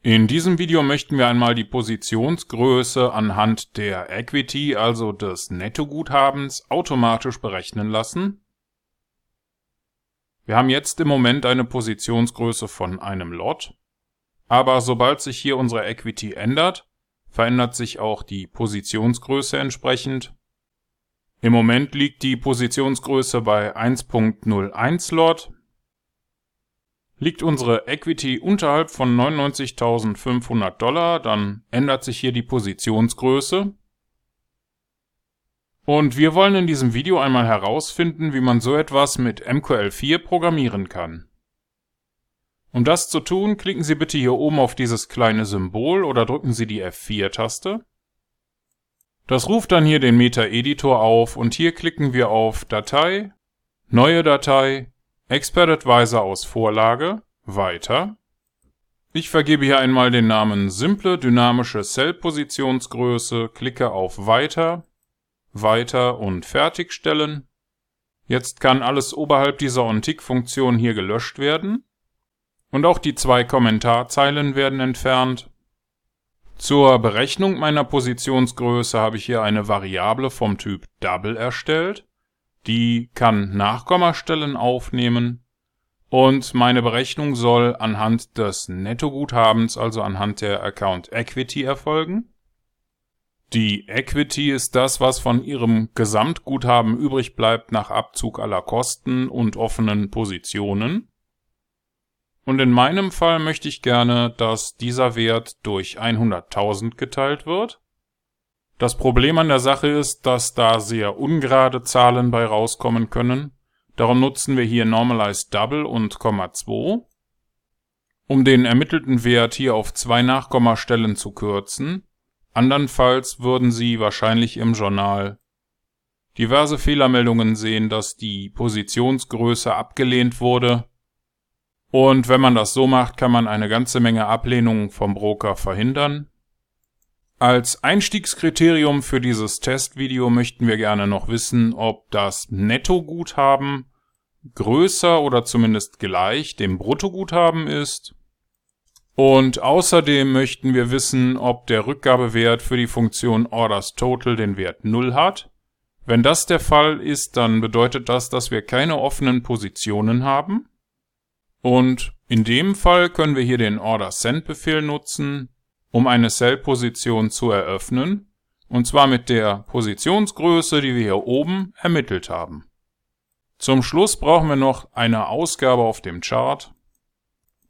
In diesem Video möchten wir einmal die Positionsgröße anhand der Equity, also des Nettoguthabens, automatisch berechnen lassen. Wir haben jetzt im Moment eine Positionsgröße von einem Lot, aber sobald sich hier unsere Equity ändert, verändert sich auch die Positionsgröße entsprechend. Im Moment liegt die Positionsgröße bei 1.01 Lot, Liegt unsere Equity unterhalb von 99.500 Dollar, dann ändert sich hier die Positionsgröße. Und wir wollen in diesem Video einmal herausfinden, wie man so etwas mit MQL4 programmieren kann. Um das zu tun, klicken Sie bitte hier oben auf dieses kleine Symbol oder drücken Sie die F4-Taste. Das ruft dann hier den Meta-Editor auf und hier klicken wir auf Datei, Neue Datei Expert Advisor aus Vorlage, weiter. Ich vergebe hier einmal den Namen simple dynamische Cell-Positionsgröße, klicke auf Weiter, Weiter und Fertigstellen. Jetzt kann alles oberhalb dieser OnTick-Funktion hier gelöscht werden. Und auch die zwei Kommentarzeilen werden entfernt. Zur Berechnung meiner Positionsgröße habe ich hier eine Variable vom Typ Double erstellt. Die kann Nachkommastellen aufnehmen und meine Berechnung soll anhand des Nettoguthabens, also anhand der Account Equity erfolgen. Die Equity ist das, was von Ihrem Gesamtguthaben übrig bleibt nach Abzug aller Kosten und offenen Positionen. Und in meinem Fall möchte ich gerne, dass dieser Wert durch 100.000 geteilt wird. Das Problem an der Sache ist, dass da sehr ungerade Zahlen bei rauskommen können. Darum nutzen wir hier Normalized Double und Komma 2. Um den ermittelten Wert hier auf zwei Nachkommastellen zu kürzen. Andernfalls würden Sie wahrscheinlich im Journal diverse Fehlermeldungen sehen, dass die Positionsgröße abgelehnt wurde. Und wenn man das so macht, kann man eine ganze Menge Ablehnungen vom Broker verhindern. Als Einstiegskriterium für dieses Testvideo möchten wir gerne noch wissen, ob das Nettoguthaben größer oder zumindest gleich dem Bruttoguthaben ist. Und außerdem möchten wir wissen, ob der Rückgabewert für die Funktion Orders Total den Wert 0 hat. Wenn das der Fall ist, dann bedeutet das, dass wir keine offenen Positionen haben. Und in dem Fall können wir hier den Order Send Befehl nutzen, um eine Cell-Position zu eröffnen, und zwar mit der Positionsgröße, die wir hier oben ermittelt haben. Zum Schluss brauchen wir noch eine Ausgabe auf dem Chart.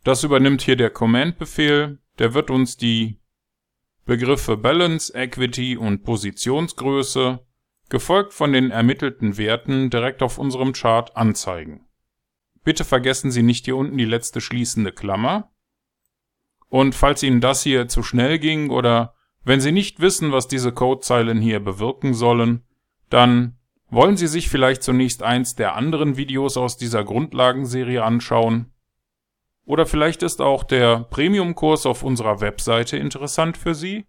Das übernimmt hier der Command-Befehl, der wird uns die Begriffe Balance, Equity und Positionsgröße, gefolgt von den ermittelten Werten, direkt auf unserem Chart anzeigen. Bitte vergessen Sie nicht hier unten die letzte schließende Klammer. Und falls Ihnen das hier zu schnell ging oder wenn Sie nicht wissen, was diese Codezeilen hier bewirken sollen, dann wollen Sie sich vielleicht zunächst eins der anderen Videos aus dieser Grundlagenserie anschauen. Oder vielleicht ist auch der Premium-Kurs auf unserer Webseite interessant für Sie.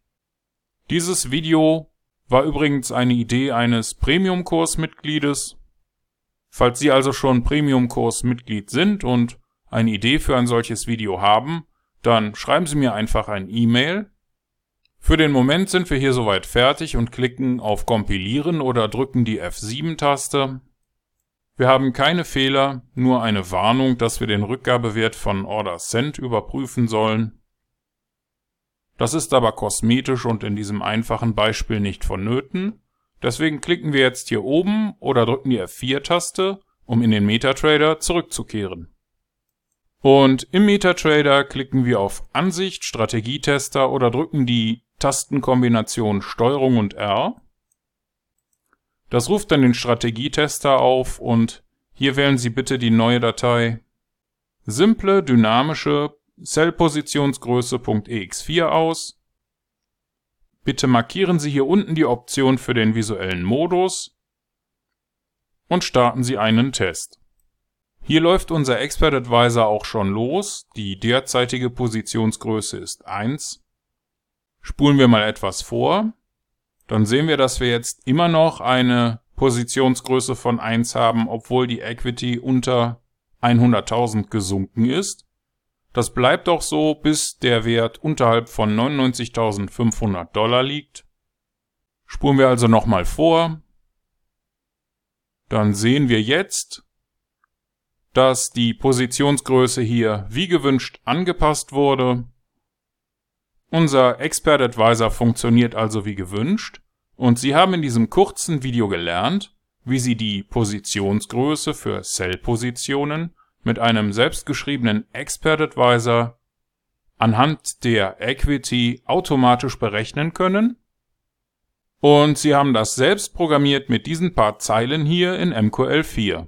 Dieses Video war übrigens eine Idee eines Premium-Kurs-Mitgliedes. Falls Sie also schon Premium-Kurs-Mitglied sind und eine Idee für ein solches Video haben, dann schreiben Sie mir einfach ein E-Mail. Für den Moment sind wir hier soweit fertig und klicken auf Kompilieren oder drücken die F7-Taste. Wir haben keine Fehler, nur eine Warnung, dass wir den Rückgabewert von Order Send überprüfen sollen. Das ist aber kosmetisch und in diesem einfachen Beispiel nicht vonnöten. Deswegen klicken wir jetzt hier oben oder drücken die F4-Taste, um in den MetaTrader zurückzukehren. Und im MetaTrader klicken wir auf Ansicht, Strategietester oder drücken die Tastenkombination Steuerung und R. Das ruft dann den Strategietester auf und hier wählen Sie bitte die neue Datei simple dynamische Cellpositionsgröße.ex4 aus. Bitte markieren Sie hier unten die Option für den visuellen Modus und starten Sie einen Test. Hier läuft unser Expert Advisor auch schon los. Die derzeitige Positionsgröße ist 1. Spulen wir mal etwas vor. Dann sehen wir, dass wir jetzt immer noch eine Positionsgröße von 1 haben, obwohl die Equity unter 100.000 gesunken ist. Das bleibt auch so, bis der Wert unterhalb von 99.500 Dollar liegt. Spuren wir also nochmal vor. Dann sehen wir jetzt, dass die Positionsgröße hier wie gewünscht angepasst wurde. Unser Expert Advisor funktioniert also wie gewünscht und Sie haben in diesem kurzen Video gelernt, wie Sie die Positionsgröße für Sell-Positionen mit einem selbstgeschriebenen Expert Advisor anhand der Equity automatisch berechnen können. Und Sie haben das selbst programmiert mit diesen paar Zeilen hier in MQL4.